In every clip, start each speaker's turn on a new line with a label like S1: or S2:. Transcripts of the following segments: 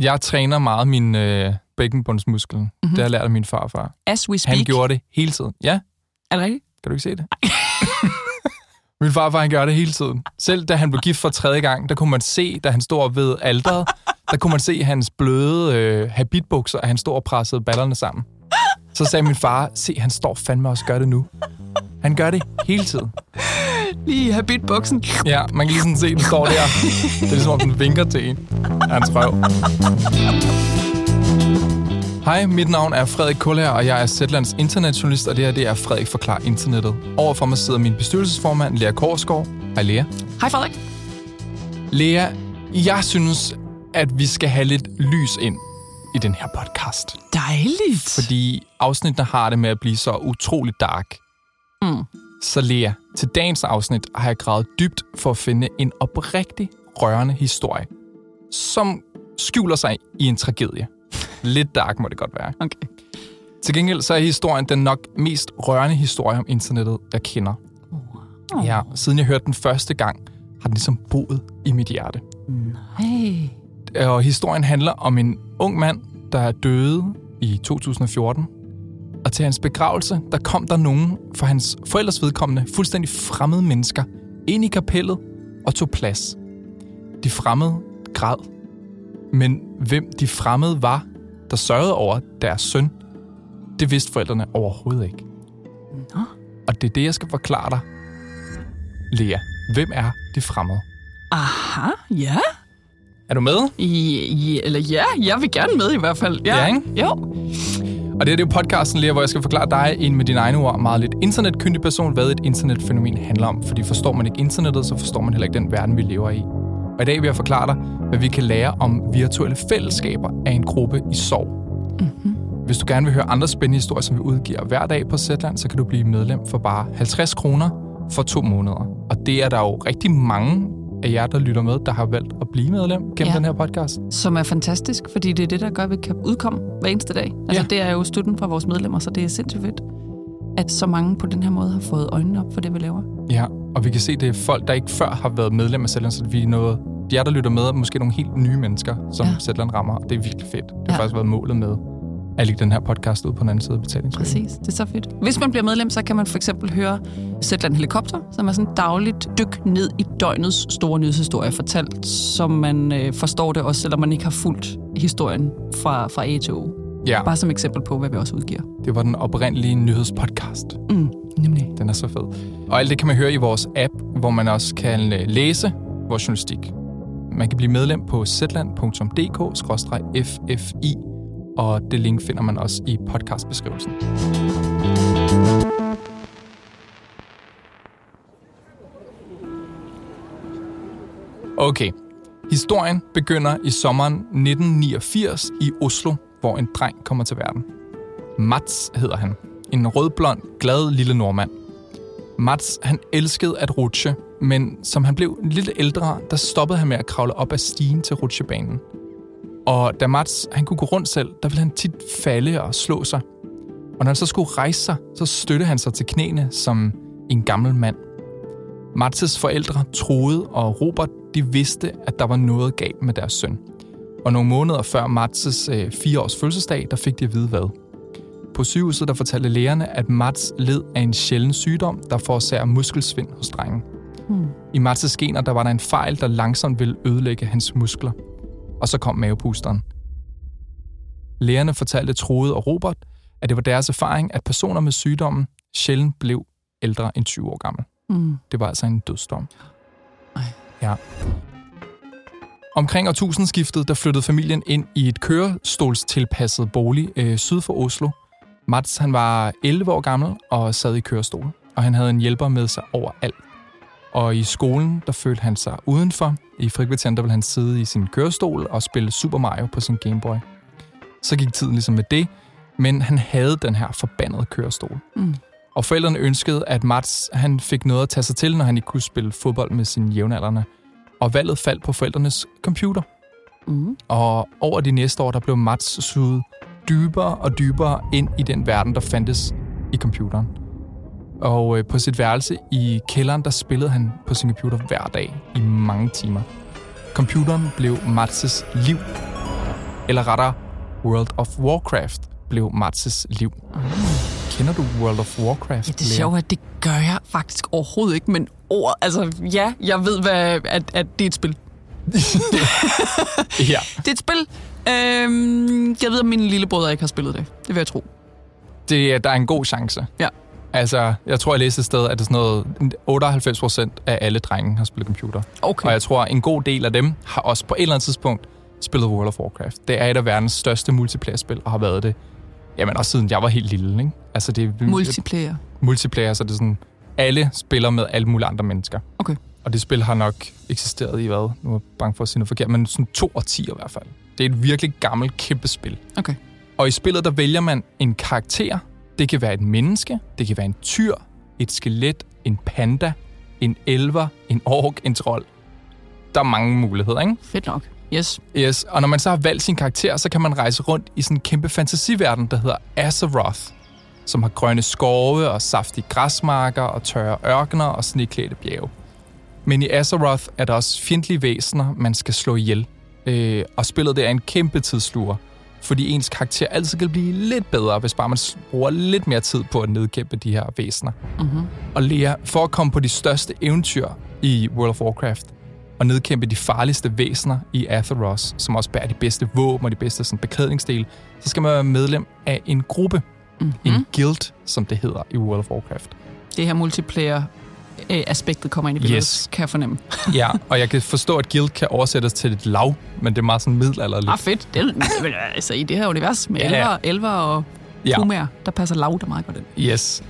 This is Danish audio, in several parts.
S1: Jeg træner meget min øh, bækkenbundsmuskel.
S2: Mhm.
S1: Mm-hmm. Det har jeg lært af min farfar.
S2: As we speak.
S1: Han gjorde det hele tiden. Ja,
S2: Er det rigtigt?
S1: kan du ikke se det? min farfar, han gør det hele tiden. Selv da han blev gift for tredje gang, der kunne man se, da han stod ved alderet, der kunne man se hans bløde øh, habitbukser, at han stod og pressede ballerne sammen. Så sagde min far, se, han står fandme også gør det nu. Han gør det hele tiden.
S2: Lige habitbuksen.
S1: Ja, man kan lige sådan se, den står der. Det er ligesom, om den vinker til en. Hans røv. Hej, mit navn er Frederik Kuller, og jeg er Zetlands internetjournalist, og det her det er Frederik Forklar Internettet. Overfor mig sidder min bestyrelsesformand, Lea Korsgaard. Hej, Lea.
S2: Hej Frederik.
S1: Lea, jeg synes, at vi skal have lidt lys ind i den her podcast.
S2: Dejligt.
S1: Fordi afsnittene har det med at blive så utroligt dark.
S2: Mm.
S1: Så Lea, til dagens afsnit har jeg gravet dybt for at finde en oprigtig rørende historie, som skjuler sig i en tragedie. Lidt dark må det godt være.
S2: Okay.
S1: Til gengæld så er historien den nok mest rørende historie om internettet, jeg kender.
S2: Oh.
S1: Ja, siden jeg hørte den første gang, har den ligesom boet i mit hjerte.
S2: Hey.
S1: Og historien handler om en ung mand, der døde i 2014. Og til hans begravelse, der kom der nogen for hans forældres vedkommende fuldstændig fremmede mennesker ind i kapellet og tog plads. De fremmede græd. Men hvem de fremmede var, der sørgede over deres søn, det vidste forældrene overhovedet ikke.
S2: Nå.
S1: Og det er det, jeg skal forklare dig. Lea, hvem er de fremmede?
S2: Aha, ja.
S1: Er du med?
S2: I, I, eller ja, jeg vil gerne med i hvert fald. Ja,
S1: Ja, ikke?
S2: Jo.
S1: Og det er det jo podcasten, Lea, hvor jeg skal forklare dig en med dine egne ord meget lidt internetkyndig person, hvad et internetfænomen handler om. Fordi forstår man ikke internettet, så forstår man heller ikke den verden, vi lever i. Og i dag vil jeg forklare dig, hvad vi kan lære om virtuelle fællesskaber af en gruppe i sorg.
S2: Mm-hmm.
S1: Hvis du gerne vil høre andre spændende historier, som vi udgiver hver dag på Zetland, så kan du blive medlem for bare 50 kroner for to måneder. Og det er der jo rigtig mange af jer, der lytter med, der har valgt at blive medlem gennem
S2: Ja.
S1: den her podcast.
S2: Som er fantastisk, fordi det er det, der gør, at vi kan udkomme hver eneste dag. Altså,
S1: Ja.
S2: det er jo støtten fra vores medlemmer, så det er sindssygt fedt, at så mange på den her måde har fået øjnene op for det, vi laver.
S1: Ja, og vi kan se, det er folk, der ikke før har været medlem af Zetland, så vi er noget, de jer, der lytter med, er måske nogle helt nye mennesker, som
S2: Ja.
S1: Zetland rammer, og det er virkelig fedt. Det har
S2: ja.
S1: faktisk været målet med at lægge den her podcast ud på den anden side af betalingsvæggen.
S2: Præcis, det er så fedt. Hvis man bliver medlem, så kan man for eksempel høre Zetland Helikopter, som er sådan dagligt dyk ned i døgnets store nyhedshistorie fortalt, som man øh, forstår det også, selvom man ikke har fulgt historien fra, fra A til O.
S1: Ja,
S2: Bare som eksempel på, hvad vi også udgiver.
S1: det var den oprindelige nyhedspodcast.
S2: Mm, nemlig.
S1: Den er så fed. Og alt det kan man høre i vores app, hvor man også kan øh, læse vores journalistik. Man kan blive medlem på zetland.dk-ffi, og det link finder man også i podcastbeskrivelsen. Okay. Historien begynder i sommeren 1989 i Oslo, hvor en dreng kommer til verden. Mats hedder han. En rødblond, glad lille nordmand. Mats, han elskede at rutsche, men som han blev lidt ældre, der stoppede han med at kravle op ad stigen til rutsjebanen. Og da Mats han kunne gå rundt selv, der ville han tit falde og slå sig. Og når han så skulle rejse sig, så støttede han sig til knæene som en gammel mand. Mats' forældre troede, og Robert de vidste, at der var noget galt med deres søn. Og nogle måneder før Mats' øh, fire års fødselsdag, der fik de at vide hvad. På sygehuset der fortalte lægerne, at Mats led af en sjælden sygdom, der forårsager muskelsvind hos drengen.
S2: Hmm.
S1: I Mats' gener der var der en fejl, der langsomt ville ødelægge hans muskler. Og så kom mavepusteren. Lægerne fortalte Trude og Robert, at det var deres erfaring, at personer med sygdommen sjældent blev ældre end 20 år gammel.
S2: Mm.
S1: Det var altså en dødsdom.
S2: Ej.
S1: Ja. Omkring årtusindskiftet, der flyttede familien ind i et kørestolstilpasset bolig øh, syd for Oslo. Mats han var 11 år gammel og sad i kørestol, og han havde en hjælper med sig overalt. Og i skolen, der følte han sig udenfor. I frikvarteren, der ville han sidde i sin kørestol og spille Super Mario på sin Gameboy. Så gik tiden ligesom med det, men han havde den her forbandede kørestol.
S2: Mm.
S1: Og forældrene ønskede, at Mats han fik noget at tage sig til, når han ikke kunne spille fodbold med sine jævnaldrende. Og valget faldt på forældrenes computer.
S2: Mm.
S1: Og over de næste år, der blev Mats suget dybere og dybere ind i den verden, der fandtes i computeren. Og øh, på sit værelse i kælderen, der spillede han på sin computer hver dag i mange timer. Computeren blev Mats' liv. Eller rettere, World of Warcraft blev Mats' liv. Kender du World of Warcraft?
S2: Ja, det er sjovt, at det gør jeg faktisk overhovedet ikke, men ord, altså ja, jeg ved, hvad, at, at det er et spil.
S1: Ja.
S2: Det er et spil. Øhm, jeg ved, at mine lillebrødre ikke har spillet det. Det vil jeg tro.
S1: Det, er- der er en god chance.
S2: Ja.
S1: Altså, jeg tror, jeg læste et sted, at det er sådan noget 98 procent af alle drenge har spillet computer.
S2: Okay.
S1: Og jeg tror, en god del af dem har også på et eller andet tidspunkt spillet World of Warcraft. Det er et af verdens største multiplayer-spil, og har været det, jamen også siden jeg var helt lille, ikke? Altså, det er
S2: Multiplayer.
S1: multiplayer, så det er sådan, alle spiller med alle mulige andre mennesker.
S2: Okay.
S1: Og det spil har nok eksisteret i hvad? Nu er jeg bange for at sige noget forkert, men sådan to årtier i hvert fald. Det er et virkelig gammelt, kæmpe spil.
S2: Okay.
S1: Og i spillet, der vælger man en karakter. Det kan være et menneske, det kan være en tyr, et skelet, en panda, en elver, en ork, en trold. Der er mange muligheder, ikke?
S2: Fedt nok. Yes.
S1: Yes, og når man så har valgt sin karakter, så kan man rejse rundt i sådan en kæmpe fantasiverden, der hedder Azeroth, som har grønne skove og saftige græsmarker og tørre ørkener og sneklædte bjerge. Men i Azeroth er der også fjendtlige væsener, man skal slå ihjel. Øh, og spillet det er en kæmpe tidsluger, fordi ens karakter altid kan blive lidt bedre, hvis bare man bruger lidt mere tid på at nedkæmpe de her væsener.
S2: Mm-hmm.
S1: Og Lea, for at komme på de største eventyr i World of Warcraft, og nedkæmpe de farligste væsener i Azeroth, som også bærer de bedste våben og de bedste sådan, beklædningsdele, så skal man være medlem af en gruppe,
S2: Mm-hmm.
S1: en guild, som det hedder i World of Warcraft.
S2: Det her multiplayer-aspektet kommer ind i billedet,
S1: Yes.
S2: kan jeg fornemme.
S1: Ja, og jeg kan forstå, at guild kan oversættes til et lav, men det er meget sådan middelalderligt.
S2: Ah, fedt. Det er, altså, I det her univers med
S1: Ja.
S2: elver, elver og
S1: Ja.
S2: pumaer, der passer lav der meget godt ind.
S1: Yes.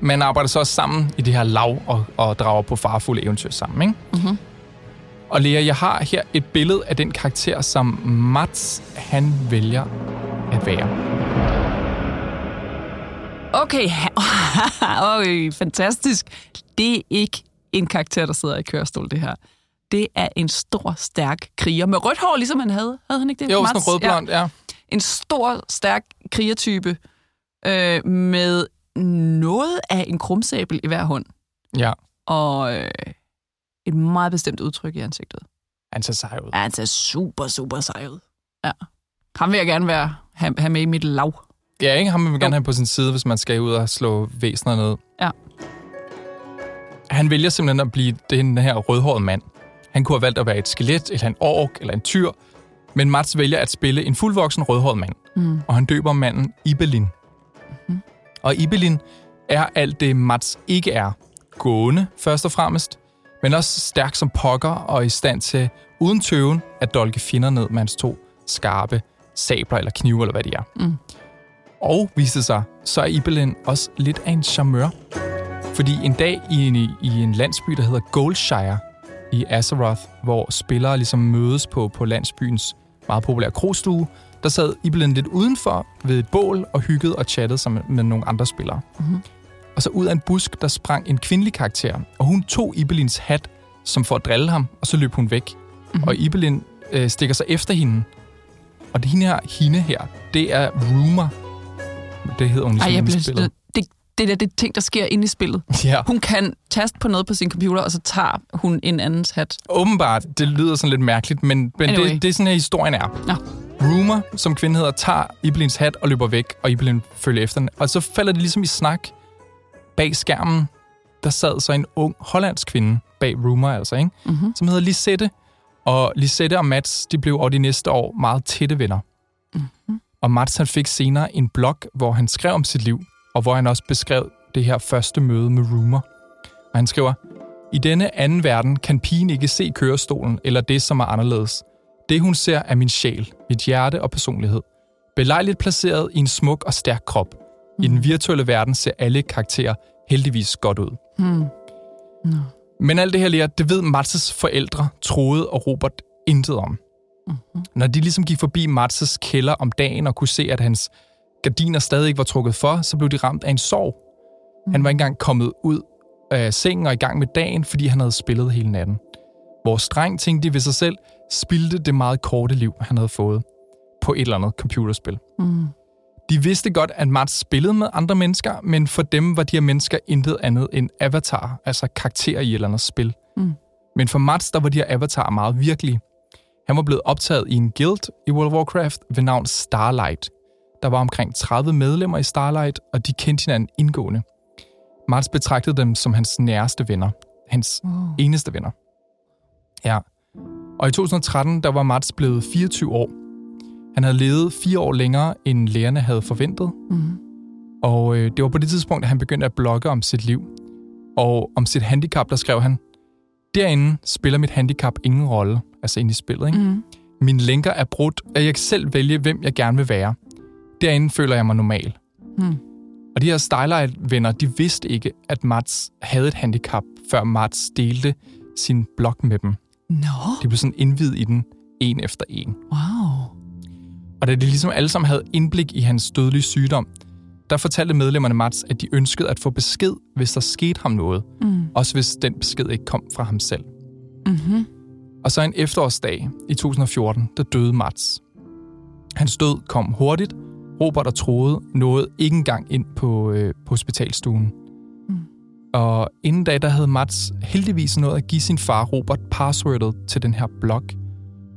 S1: Man arbejder så også sammen i det her lav og, og drager på farfulde eventyr sammen, ikke?
S2: Mm-hmm.
S1: Og Lea, jeg har her et billede af den karakter, som Mats, han vælger at være.
S2: Okay, okay, fantastisk. Det er ikke en karakter, der sidder i kørestol, det her. Det er en stor, stærk kriger med rødt hår, ligesom han havde. Havde han ikke det?
S1: Jo, sådan
S2: Mats?
S1: rødblond, ja.
S2: En stor, stærk krigertype øh, med noget af en krumsabel i hver hånd.
S1: Ja,
S2: Og øh, et meget bestemt udtryk i ansigtet.
S1: han ser sej ud.
S2: Ja, han ser super, super sej ud. Ja. Ham vil jeg gerne være, have, have med i mit lav.
S1: Ja, ikke? Ham vil man gerne have på sin side, hvis man skal ud og slå væsener ned.
S2: Ja.
S1: Han vælger simpelthen at blive den her rødhårede mand. Han kunne have valgt at være et skelet, eller en ork, eller en tyr. Men Mats vælger at spille en fuldvoksen rødhåret mand.
S2: Mm.
S1: og han døber manden Ibelin.
S2: Mhm.
S1: Og Ibelin er alt det, Mats ikke er. Gående, først og fremmest, men også stærk som pokker og i stand til, uden tøven, at dolke fjender ned med hans to skarpe sabler eller knive, eller hvad de er.
S2: Mm.
S1: Og viste sig, så er Ibelin også lidt af en charmeur. Fordi en dag i en, i en landsby, der hedder Goldshire i Azeroth, hvor spillere ligesom mødes på, på landsbyens meget populære krogstue, der sad Ibelin lidt udenfor ved et bål og hyggede og chattede sammen med nogle andre spillere.
S2: Mhm.
S1: Og så ud af en busk, der sprang en kvindelig karakter, og hun tog Ibelins hat, som for at drille ham, og så løb hun væk.
S2: Mhm.
S1: Og Ibelin øh, stikker sig efter hende. Og det hende her, hende her, det er Rumor. Det hedder hun ligesom
S2: Ej, jeg blev,
S1: spillet.
S2: det, det der det er ting, der sker inde i spillet.
S1: Ja,
S2: Hun kan taste på noget på sin computer, og så tager hun en andens hat.
S1: åbenbart. Det lyder sådan lidt mærkeligt, men, men
S2: Anyway.
S1: det, det er sådan her, historien er.
S2: Nå.
S1: Rumor, som kvinde hedder, tager Ibelins hat og løber væk, og Ibelin følger efter den. Og så falder det ligesom i snak. Bag skærmen, der sad så en ung hollandsk kvinde, bag Rumor altså, ikke?
S2: Mm-hmm.
S1: som hedder Lisette. Og Lisette og Mats, de blev over de næste år meget tætte venner.
S2: Mhm.
S1: Og Mats han fik senere en blog, hvor han skrev om sit liv, og hvor han også beskrev det her første møde med Rumor. Og han skriver, I denne anden verden kan pigen ikke se kørestolen eller det, som er anderledes. Det, hun ser, er min sjæl, mit hjerte og personlighed. Belejligt placeret i en smuk og stærk krop. I den virtuelle verden ser alle karakterer heldigvis godt ud.
S2: Hmm. Nå.
S1: Men alt det her, Lea, det ved Mats' forældre, Troede og Robert, intet om.
S2: Mhm.
S1: Når de ligesom gik forbi Mats' kælder om dagen og kunne se, at hans gardiner stadig ikke var trukket for, så blev de ramt af en sorg. Han var ikke engang kommet ud af sengen og i gang med dagen, fordi han havde spillet hele natten. Vores dreng, tænkte de ved sig selv, spildte det meget korte liv, han havde fået på et eller andet computerspil.
S2: Mm.
S1: De vidste godt, at Mats spillede med andre mennesker, men for dem var de her mennesker intet andet end avatar, altså karakterer i et eller andet spil.
S2: Mm.
S1: Men for Mats, der var de her avatarer meget virkelige. Han var blevet optaget i en guild i World of Warcraft ved navn Starlight. Der var omkring 30 medlemmer i Starlight, og de kendte hinanden indgående. Mats betragtede dem som hans næreste venner. Hans
S2: Wow.
S1: eneste venner. Ja. Og i 2013, der var Mats blevet 24 år. Han havde levet fire år længere, end lægerne havde forventet.
S2: Mm.
S1: Og øh, det var på det tidspunkt, at han begyndte at blogge om sit liv. Og om sit handicap, der skrev han, Derinde spiller mit handicap ingen rolle, altså inde i spillet. Ikke?
S2: Mm.
S1: Mine lænker er brudt, og jeg kan selv vælge, hvem jeg gerne vil være. Derinde føler jeg mig normal.
S2: Mm.
S1: Og de her Starlight-venner, de vidste ikke, at Mats havde et handicap, før Mats delte sin blog med dem.
S2: Nå,
S1: De blev sådan indvidet i den, en efter en.
S2: wow.
S1: Og da de ligesom alle sammen havde indblik i hans dødelige sygdom, der fortalte medlemmerne Mats, at de ønskede at få besked, hvis der skete ham noget.
S2: Mm.
S1: Også hvis den besked ikke kom fra ham selv.
S2: Mm-hmm.
S1: Og så en efterårsdag i 2014, der døde Mats. Hans død kom hurtigt. Robert og Troede nåede ikke engang ind på, øh, på hospitalstuen.
S2: Mm.
S1: Og inden da, der havde Mats heldigvis nået at give sin far Robert passwordet til den her blog.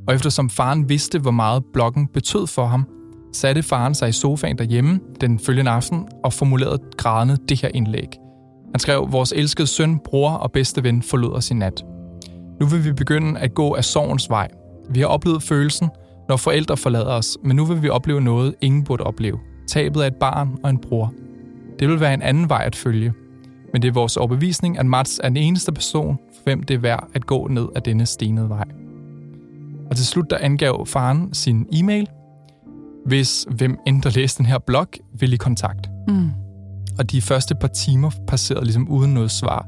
S1: Og eftersom faren vidste, hvor meget bloggen betød for ham, satte faren sig i sofaen derhjemme den følgende aften og formulerede grædende det her indlæg. Han skrev, vores elskede søn, bror og bedste ven forlod os i nat. Nu vil vi begynde at gå af sorgens vej. Vi har oplevet følelsen, når forældre forlader os, men nu vil vi opleve noget, ingen burde opleve. Tabet af et barn og en bror. Det vil være en anden vej at følge. Men det er vores overbevisning, at Mats er den eneste person, for hvem det er værd at gå ned ad denne stenede vej. Og til slut der angav faren sin e-mail, hvis hvem end der læste den her blog, vil i kontakt.
S2: Mm.
S1: Og de første par timer passerede ligesom uden noget svar.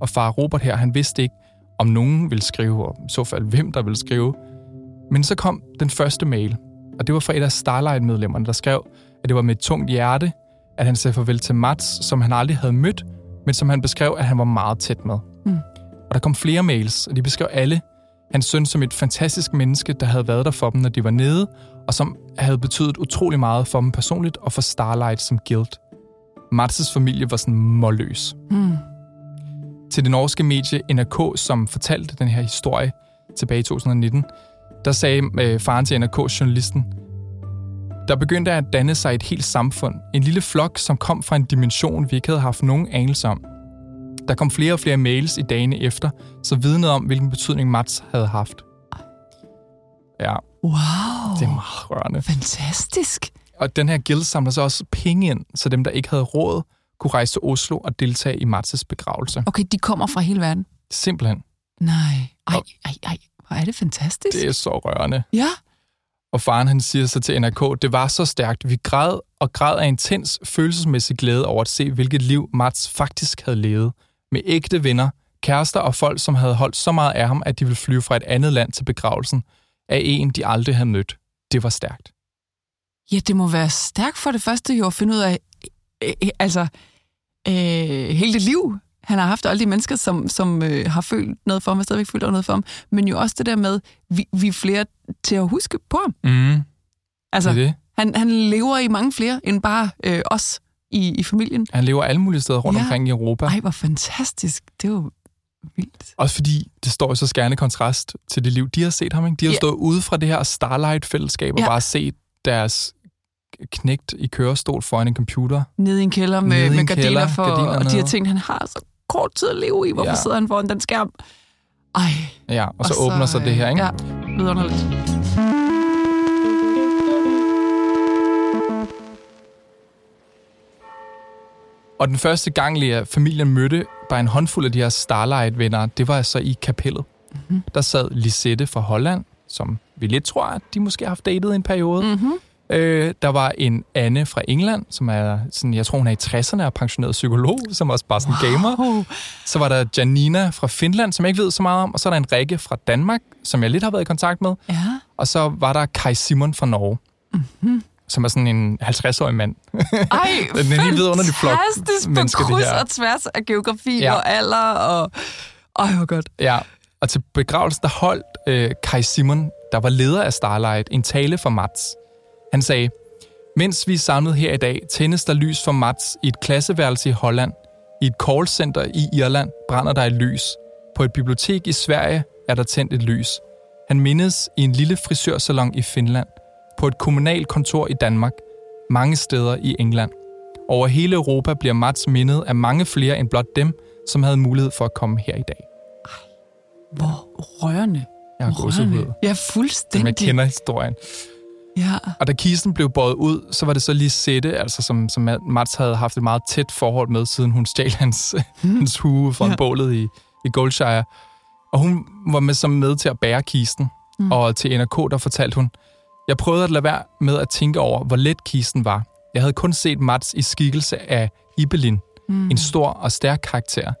S1: Og far Robert her, han vidste ikke, om nogen ville skrive, og i så fald hvem der ville skrive. Men så kom den første mail, og det var fra et af Starlight-medlemmerne, der skrev, at det var med et tungt hjerte, at han sagde farvel til Mats, som han aldrig havde mødt, men som han beskrev, at han var meget tæt med.
S2: Mm.
S1: Og der kom flere mails, og de beskrev alle hans søn som et fantastisk menneske, der havde været der for dem, når de var nede, og som havde betydet utrolig meget for dem personligt og for Starlight som guild. Mats' familie var sådan målløs.
S2: Mm.
S1: Til det norske medie NRK, som fortalte den her historie tilbage i 2019, der sagde øh, faren til NRK-journalisten, der begyndte at danne sig et helt samfund. En lille flok, som kom fra en dimension, vi ikke havde haft nogen anelse om. Der kom flere og flere mails i dagene efter, så vidnede om, hvilken betydning Mats havde haft. Ja,
S2: Wow.
S1: det er meget rørende.
S2: Fantastisk.
S1: Og den her guild samler så også penge ind, så dem, der ikke havde råd, kunne rejse til Oslo og deltage i Mats' begravelse.
S2: Okay, de kommer fra hele verden.
S1: Simpelthen.
S2: Nej. Ej, ej, ej. Hvor er det fantastisk.
S1: Det er så rørende.
S2: Ja.
S1: Og faren han siger så til NRK, det var så stærkt. Vi græd og græd af intens følelsesmæssig glæde over at se, hvilket liv Mats faktisk havde levet. Med ægte venner, kærester og folk, som havde holdt så meget af ham, at de ville flyve fra et andet land til begravelsen af en, de aldrig havde mødt. Det var stærkt.
S2: Ja, det må være stærkt for det første jo at finde ud af, øh, øh, altså, øh, hele det liv, han har haft, og alle de mennesker, som, som øh, har følt noget for ham, og stadigvæk følt noget for ham, men jo også det der med, vi, vi er flere til at huske på ham.
S1: Mm,
S2: Altså,
S1: det det.
S2: Han, han lever i mange flere end bare øh, os i, i familien.
S1: Han lever alle mulige steder rundt
S2: Ja.
S1: omkring i Europa.
S2: Ej, hvor fantastisk. Det er jo vildt.
S1: Også fordi det står i så skærende kontrast til det liv, de har set ham. Ikke? De har
S2: Ja.
S1: stået ude fra det her Starlight-fællesskab og
S2: Ja.
S1: bare set deres knægt i kørestol foran en computer.
S2: Nede i en kælder med, med
S1: en
S2: gardiner
S1: kælder,
S2: for,
S1: gardiner
S2: og de her ting, han har så kort tid at leve i. Hvorfor
S1: Ja.
S2: sidder han foran den skærm? Ej,
S1: Ja, og så, åbner sig det her, ikke?
S2: Ja, vidunderligt.
S1: Og den første gang, Lea, familien mødte bare en håndfuld af de her Starlight-venner, det var så i kapellet. Mm-hmm. Der sad Lisette fra Holland, som vi lidt tror, at de måske har haft datet i en periode.
S2: Mm-hmm.
S1: Øh, der var en Anne fra England, som er sådan, jeg tror hun er i 60'erne og er pensioneret psykolog, som også bare sådan wow. gamer. Så var der Janina fra Finland, som jeg ikke ved så meget om. Og så er der en Rikke fra Danmark, som jeg lidt har været i kontakt med.
S2: ja.
S1: Og så var der Kai Simon fra Norge, mm-hmm. som er sådan en 50-årig mand.
S2: Ej,
S1: Den er helt vidunderlig flok
S2: fantastisk på
S1: mennesker, det
S2: kryds og tværs af geografi
S1: ja.
S2: og alder. Og... Ej, hvor godt.
S1: Ja, og til begravelsen, der holdt øh, Kai Simon, der var leder af Starlight, en tale for Mats. Han sagde, mens vi er samlet her i dag, tændes der lys for Mats i et klasseværelse i Holland. I et callcenter i Irland brænder der et lys. På et bibliotek i Sverige er der tændt et lys. Han mindes i en lille frisørsalon i Finland, på et kommunalt kontor i Danmark, mange steder i England. Over hele Europa bliver Mats mindet af mange flere end blot dem, som havde mulighed for at komme her i dag.
S2: Hvor rørende.
S1: Jeg har
S2: Rørende. Ja, fuldstændig.
S1: jeg kender historien.
S2: Ja.
S1: Og da kisten blev båret ud, så var det så lige Sætte, altså som, som Mats havde haft et meget tæt forhold med, siden hun stjal hans, hans hue fra
S2: ja.
S1: bålet i, i Goldshire. Og hun var med som med til at bære kisten. Mm. Og til NRK, der fortalte hun, jeg prøvede at lade være med at tænke over, hvor let kisten var. Jeg havde kun set Mats i skikkelse af Ibelin, mm. en stor og stærk karakter.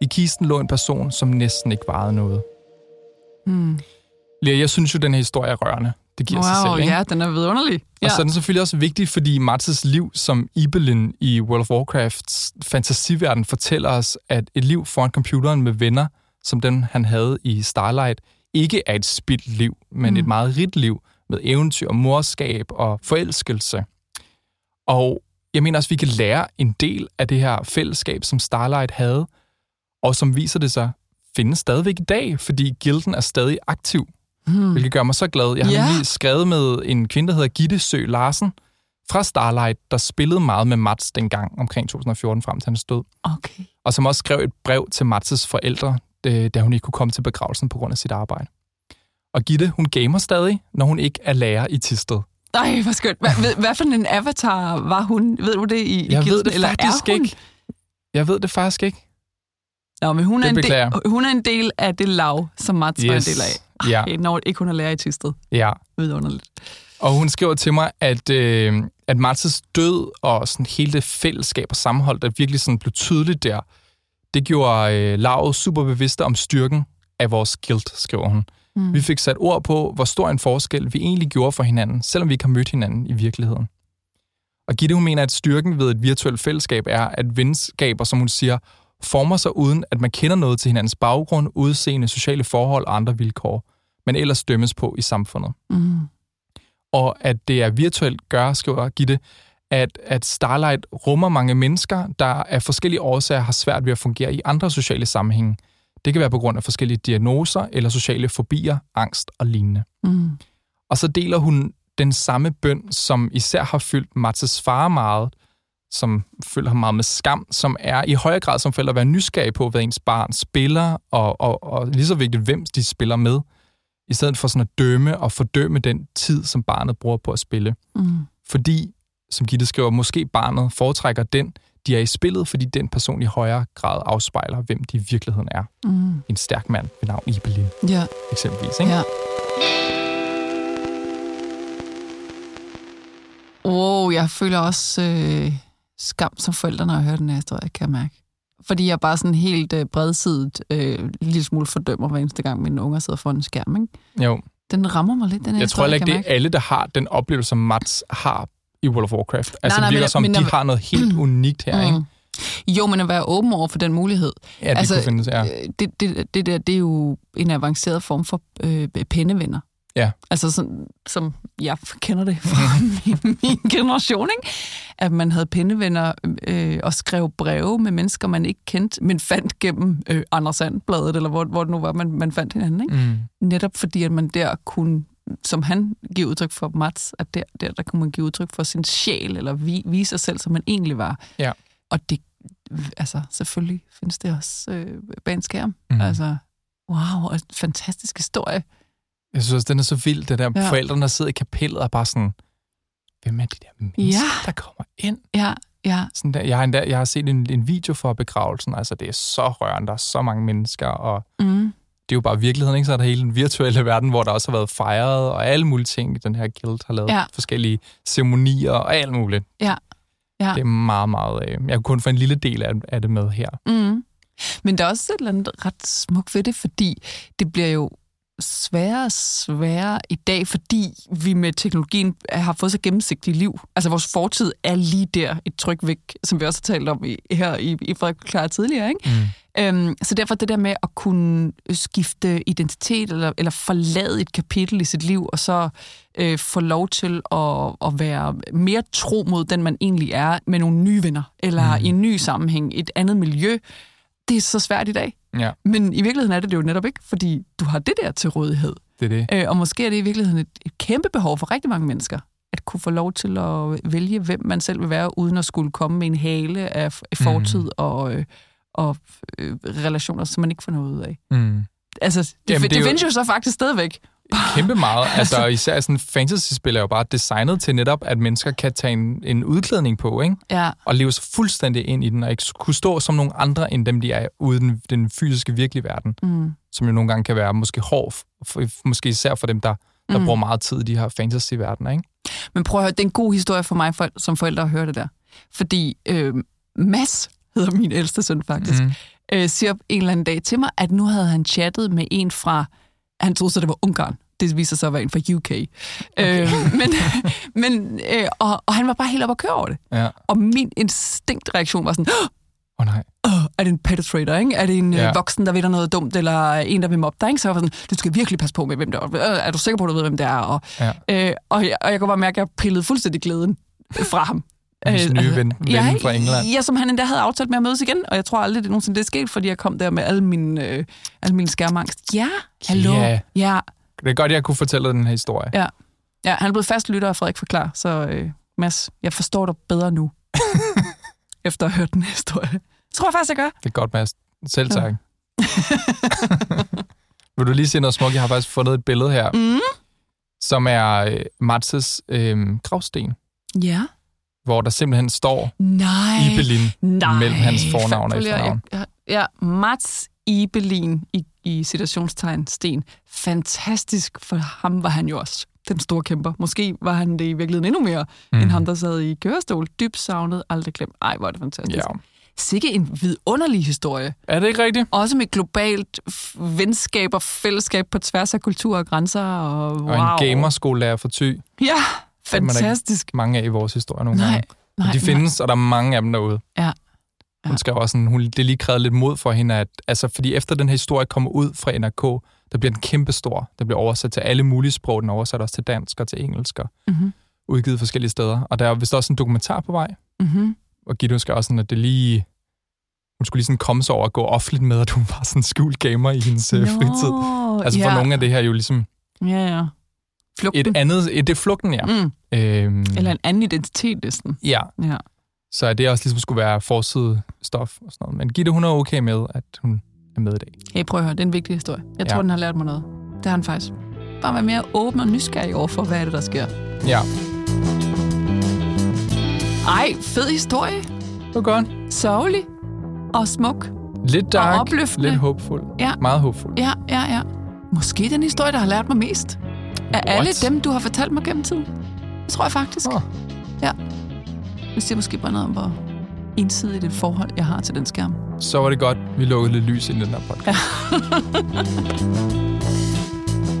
S1: I kisten lå en person, som næsten ikke varede noget.
S2: Mm.
S1: Lea, jeg synes jo, den her historie er rørende. Det giver sig
S2: Wow,
S1: selv, ikke?
S2: ja, den er vidunderlig. Ja.
S1: Og så er den selvfølgelig også vigtig, fordi Mats' liv som Ibelin i World of Warcrafts fantasiverden fortæller os, at et liv foran computeren med venner, som den han havde i Starlight, ikke er et spildt liv, men mm. et meget rigt liv med eventyr, morskab og forelskelse. Og jeg mener også, at vi kan lære en del af det her fællesskab, som Starlight havde, og som viser det sig findes stadigvæk i dag, fordi gilden er stadig aktiv, hmm. hvilket gør mig så glad. Jeg har
S2: Ja.
S1: lige skrevet med en kvinde, der hedder Gitte Sø Larsen fra Starlight, der spillede meget med Mats dengang omkring 2014 frem til hans død,
S2: Okay.
S1: og som også skrev et brev til Mats' forældre, da hun ikke kunne komme til begravelsen på grund af sit arbejde. Og Gitte, hun gamer stadig, når hun ikke er lærer i Tisted.
S2: Ej, hvor skønt. Hvad, hvad, hvad for en avatar var hun? Ved du det i, i
S1: Jeg ved det
S2: eller
S1: faktisk ikke. Jeg ved det faktisk ikke.
S2: Nå, men hun er,
S1: Det
S2: en
S1: beklager
S2: del, hun er en del af det lav, som Mats yes. var en del af.
S1: Ja,
S2: Ej, Når ikke hun er lærer i Tisted.
S1: ja.
S2: Vidunderligt.
S1: Og hun skriver til mig, at, øh, at Martes død og sådan hele det fællesskab og sammenhold, der virkelig sådan blev tydeligt der, det gjorde øh, Lav super bevidste om styrken af vores guild, skriver hun. Mm. Vi fik sat ord på, hvor stor en forskel vi egentlig gjorde for hinanden, selvom vi ikke har mødt hinanden i virkeligheden. Og Gitte, hun mener, at styrken ved et virtuelt fællesskab er, at venskaber, som hun siger, former sig uden, at man kender noget til hinandens baggrund, udseende, sociale forhold og andre vilkår, men ellers dømmes på i samfundet
S2: Mm.
S1: og at det er virtuelt gør, skriver Gitte, at, at Starlight rummer mange mennesker, der af forskellige årsager har svært ved at fungere i andre sociale sammenhænge. Det kan være på grund af forskellige diagnoser eller sociale fobier, angst og lignende.
S2: Mm.
S1: Og så deler hun den samme bøn, som især har fyldt Mats' far meget, som følger ham meget med skam, som er i højere grad som forældre at være nysgerrig på, hvad ens barn spiller, og, og, og lige så vigtigt, hvem de spiller med, i stedet for sådan at dømme og fordømme den tid, som barnet bruger på at spille.
S2: Mm.
S1: Fordi, som Gitte skriver, måske barnet foretrækker den, de er i spillet, fordi den person i højere grad afspejler, hvem de i virkeligheden er.
S2: Mm.
S1: En stærk mand ved navn Ibelin,
S2: Ja,
S1: eksempelvis. Ikke?
S2: ja. Wow, jeg føler også øh, skam som forældre, når jeg hører den her historie, kan jeg mærke. Fordi jeg bare sådan helt øh, bredsidigt øh, lille smule fordømmer hver eneste gang, mine unger sidder foran en skærm. Ikke?
S1: Jo.
S2: Den rammer mig lidt, den her
S1: Jeg tror
S2: historie,
S1: heller ikke, det er alle, der har den oplevelse, som Mats har i World of Warcraft. Altså,
S2: nej,
S1: det virker
S2: men-
S1: som,
S2: men
S1: de har noget helt unikt her, ikke?
S2: Mm. Jo, men at være åben over for den mulighed.
S1: Ja, det altså, kunne findes, ja.
S2: øh, det, det, det der, det er jo en avanceret form for øh, pennevenner.
S1: Ja.
S2: Altså, sådan, som jeg kender det fra min, min generation, ikke? At man havde pennevenner øh, og skrev breve med mennesker, man ikke kendte, men fandt gennem øh, Anders Sandbladet, eller hvor, hvor det nu var, man, man fandt hinanden, ikke?
S1: Mm.
S2: Netop fordi, at man der kunne, som han giver udtryk for Mats, at der, der, der kunne man give udtryk for sin sjæl, eller vi, vise sig selv, som man egentlig var.
S1: Ja.
S2: Og det, altså, selvfølgelig findes det også øh, bag en skærm.
S1: Mm.
S2: Mm. Altså, wow, og en fantastisk historie.
S1: Jeg synes også, den er så vild, det der
S2: Ja.
S1: forældrene, der sidder i kapellet og bare sådan, hvem er de der mennesker,
S2: Ja.
S1: der kommer ind?
S2: Ja, ja.
S1: Sådan der, jeg, har endda, jeg har set en, en video for begravelsen, altså det er så rørende, der er så mange mennesker, og
S2: Mm.
S1: det er jo bare virkeligheden, ikke? Så er der hele den virtuelle verden, hvor der også har været fejret, og alle mulige ting, den her guild har lavet
S2: Ja.
S1: forskellige ceremonier og alt muligt.
S2: Ja. Ja.
S1: Det er meget, meget... Øh, jeg kunne kun få en lille del af, af det med her.
S2: Mm. Men der er også et eller andet ret smukt ved det, fordi det bliver jo sværere og sværere i dag, fordi vi med teknologien har fået så gennemsigtigt liv. Altså vores fortid er lige der, et tryk væk, som vi også har talt om i, her i, i Frederik Klar tidligere. Ikke?
S1: Mm.
S2: Øhm, så derfor det der med at kunne skifte identitet eller, eller forlade et kapitel i sit liv, og så øh, få lov til at, at være mere tro mod den, man egentlig er, med nogle nye venner, eller
S1: Mm.
S2: i en ny sammenhæng, et andet miljø, det er så svært i dag.
S1: Ja.
S2: Men i virkeligheden er det det jo netop ikke, fordi du har det der til rådighed.
S1: Det er det.
S2: Øh, og måske er det i virkeligheden et, et kæmpe behov for rigtig mange mennesker, at kunne få lov til at vælge, hvem man selv vil være, uden at skulle komme med en hale af, fortid mm. og, øh, og øh, relationer, som man ikke får noget ud af.
S1: Mm.
S2: Altså, det,
S1: Jamen,
S2: det,
S1: det
S2: det
S1: jo-
S2: findes jo så faktisk stadigvæk.
S1: Kæmpe meget. Altså især sådan fantasy-spil er jo bare designet til netop, at mennesker kan tage en, en udklædning på, ikke?
S2: Ja,
S1: Og leve sig fuldstændig ind i den, og ikke kunne stå som nogle andre, end dem, de er ude den, den fysiske, virkelige verden.
S2: mm.
S1: Som jo nogle gange kan være måske hård, for, måske især for dem, der, der
S2: Mm.
S1: bruger meget tid i de her fantasy-verdener, ikke?
S2: Men prøv at høre, det er en god historie for mig for, som forældre at høre det der. Fordi øh, Mads hedder min ældste søn faktisk. Mm. øh, siger en eller anden dag til mig, at nu havde han chattet med en fra, han troede så, det var Ungarn. Det viser sig at være en fra UK. Okay. Øh, men, men, øh, og, og han var bare helt op at køre over det.
S1: Ja.
S2: Og min instinktreaktion var sådan,
S1: Åh oh, nej.
S2: Åh, er det en penetrator, ikke? Er det en ja.
S1: Ja.
S2: voksen, der ved dig noget dumt, eller en, der vil mobbe dig, ikke? Så jeg var sådan, du skal virkelig passe på med, hvem det er. Øh, Er du sikker på, at du ved, hvem det er? Og,
S1: Ja.
S2: øh, og, jeg, og jeg kunne bare mærke, at jeg pillede fuldstændig glæden fra ham.
S1: Hans
S2: Øh,
S1: nye ven, ven
S2: ja,
S1: fra England.
S2: Ja, som han endda havde aftalt med at mødes igen, og jeg tror aldrig, det nogensinde det er sket, fordi jeg kom der med alle mine, øh, alle mine skærmangst. Ja, hallo.
S1: Ja.
S2: Ja,
S1: Det er godt, jeg kunne fortælle den her historie.
S2: ja. ja han er blevet fast lytter af Frederik Forklar, så øh, Mads, jeg forstår dig bedre nu, efter at have hørt den her historie. Det tror jeg faktisk, jeg gør.
S1: Det er godt, Mads. Selv tak. Vil du lige se noget smukt? Jeg har faktisk fundet et billede her,
S2: Mm.
S1: som er øh, Mats' øh, gravsten,
S2: Ja.
S1: Hvor der simpelthen står
S2: Nej.
S1: Ibelin
S2: Nej.
S1: mellem hans fornavn og efternavn.
S2: Ja, Mats Ibelin i, i situationstegn Sten. Fantastisk, for ham var han jo også den store kæmper. Måske var han det i virkeligheden endnu mere, mm. end ham, der sad i kørestol. Dybt savnet, aldrig glemt. Ej, hvor er det fantastisk.
S1: Ja.
S2: Sikke en vidunderlig historie.
S1: Er det ikke rigtigt?
S2: Også med globalt venskab og fællesskab på tværs af kultur og grænser. Og, wow.
S1: Og en gamerskolelærer for ty.
S2: Ja,
S1: Der ikke
S2: fantastisk.
S1: Mange af i vores historie nogle
S2: Nej,
S1: gange.
S2: nej,
S1: Og de findes, og der er mange af dem derude.
S2: Ja.
S1: Hun
S2: Ja.
S1: skrev også sådan, hun, det lige krævet lidt mod for hende, at, altså, fordi efter den her historie kommer ud fra NRK, der bliver den kæmpe stor. Der bliver oversat til alle mulige sprog. Den er oversat også til dansk og til engelsk og
S2: Mm-hmm.
S1: udgivet forskellige steder. Og der er vist også en dokumentar på vej.
S2: Mm-hmm.
S1: Og Gitte skrev også sådan, at det lige... Hun skulle lige sådan komme sig over at gå offentligt med, at hun var sådan skjult gamer i hendes no, fritid. Altså for
S2: ja.
S1: nogle af det her er jo ligesom
S2: Ja, ja. Flugten.
S1: et andet... Et, det er flugten, ja.
S2: Mm.
S1: Øhm,
S2: Eller en anden identitet næsten.
S1: Ja,
S2: Ja.
S1: så det også ligesom skulle være forside stof og sådan noget. Men Gitte, hun er okay med, at hun er med i dag.
S2: Hey, prøv at høre, det er en vigtig historie. Jeg
S1: Ja.
S2: tror, den har lært mig noget. Det har den faktisk. Bare være mere åben og nysgerrig over for, hvad er det, der sker.
S1: Ja,
S2: Ej, fed historie.
S1: det var godt.
S2: Sørgelig og smuk.
S1: Lidt dark,
S2: opløftende.
S1: lidt håbfuld.
S2: Ja.
S1: Meget håbfuld.
S2: Ja, ja, ja. Måske den historie, der har lært mig mest. Af alle dem, du har fortalt mig gennem tiden. Det tror jeg faktisk.
S1: Åh.
S2: Ja. Det siger måske bare noget om, hvor ensidigt et forhold, jeg har til den skærm.
S1: Så var det godt, vi lukkede lidt lys ind i den her podcast.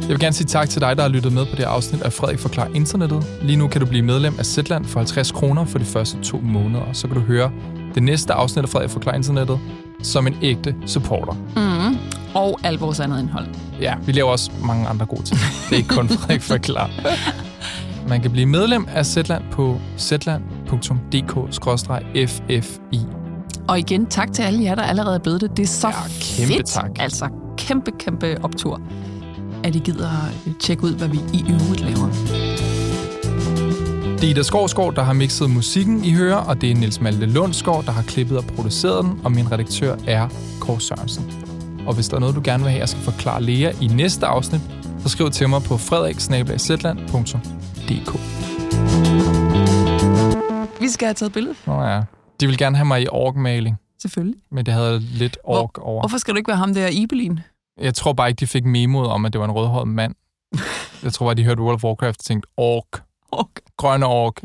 S1: Jeg vil gerne sige tak til dig, der har lyttet med på det afsnit af Frederik Forklar Internettet. Lige nu kan du blive medlem af Zetland for 50 kroner for de første to måneder. Så kan du høre det næste afsnit af Frederik Forklar Internettet som en ægte supporter.
S2: Mm. Og alt vores andet indhold.
S1: Ja, vi laver også mange andre gode ting. Det er ikke kun Frederik Forklar. Man kan blive medlem af Zetland på zetland.dk-ffi.
S2: Og igen, tak til alle jer, der allerede er blevet det. Det er så
S1: Ja, kæmpe
S2: fedt.
S1: tak.
S2: Altså, kæmpe, kæmpe optur, at I gider tjekke ud, hvad vi i øvrigt laver.
S1: Det er Ida Skovsgaard, der har mixet musikken, I hører, og det er Niels Malte Lundsgaard, der har klippet og produceret den, og min redaktør er Kåre Sørensen. Og hvis der er noget, du gerne vil have, jeg skal forklare Lea i næste afsnit, så skriv til mig på frederik.dk.
S2: Vi skal have taget billede,
S1: Nå ja, de vil gerne have mig i orkmaling,
S2: selvfølgelig.
S1: men det havde lidt ork over.
S2: Hvorfor skal du ikke være ham der, Ibelin?
S1: Jeg tror bare ikke, de fik memoet om, at det var en rødhåret mand. Jeg tror bare, de hørte World of Warcraft og tænkte, ork,
S2: Okay.
S1: grønne ork,